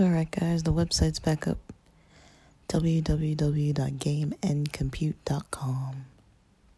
Alright, guys, the website's back up www.gameandcompute.com.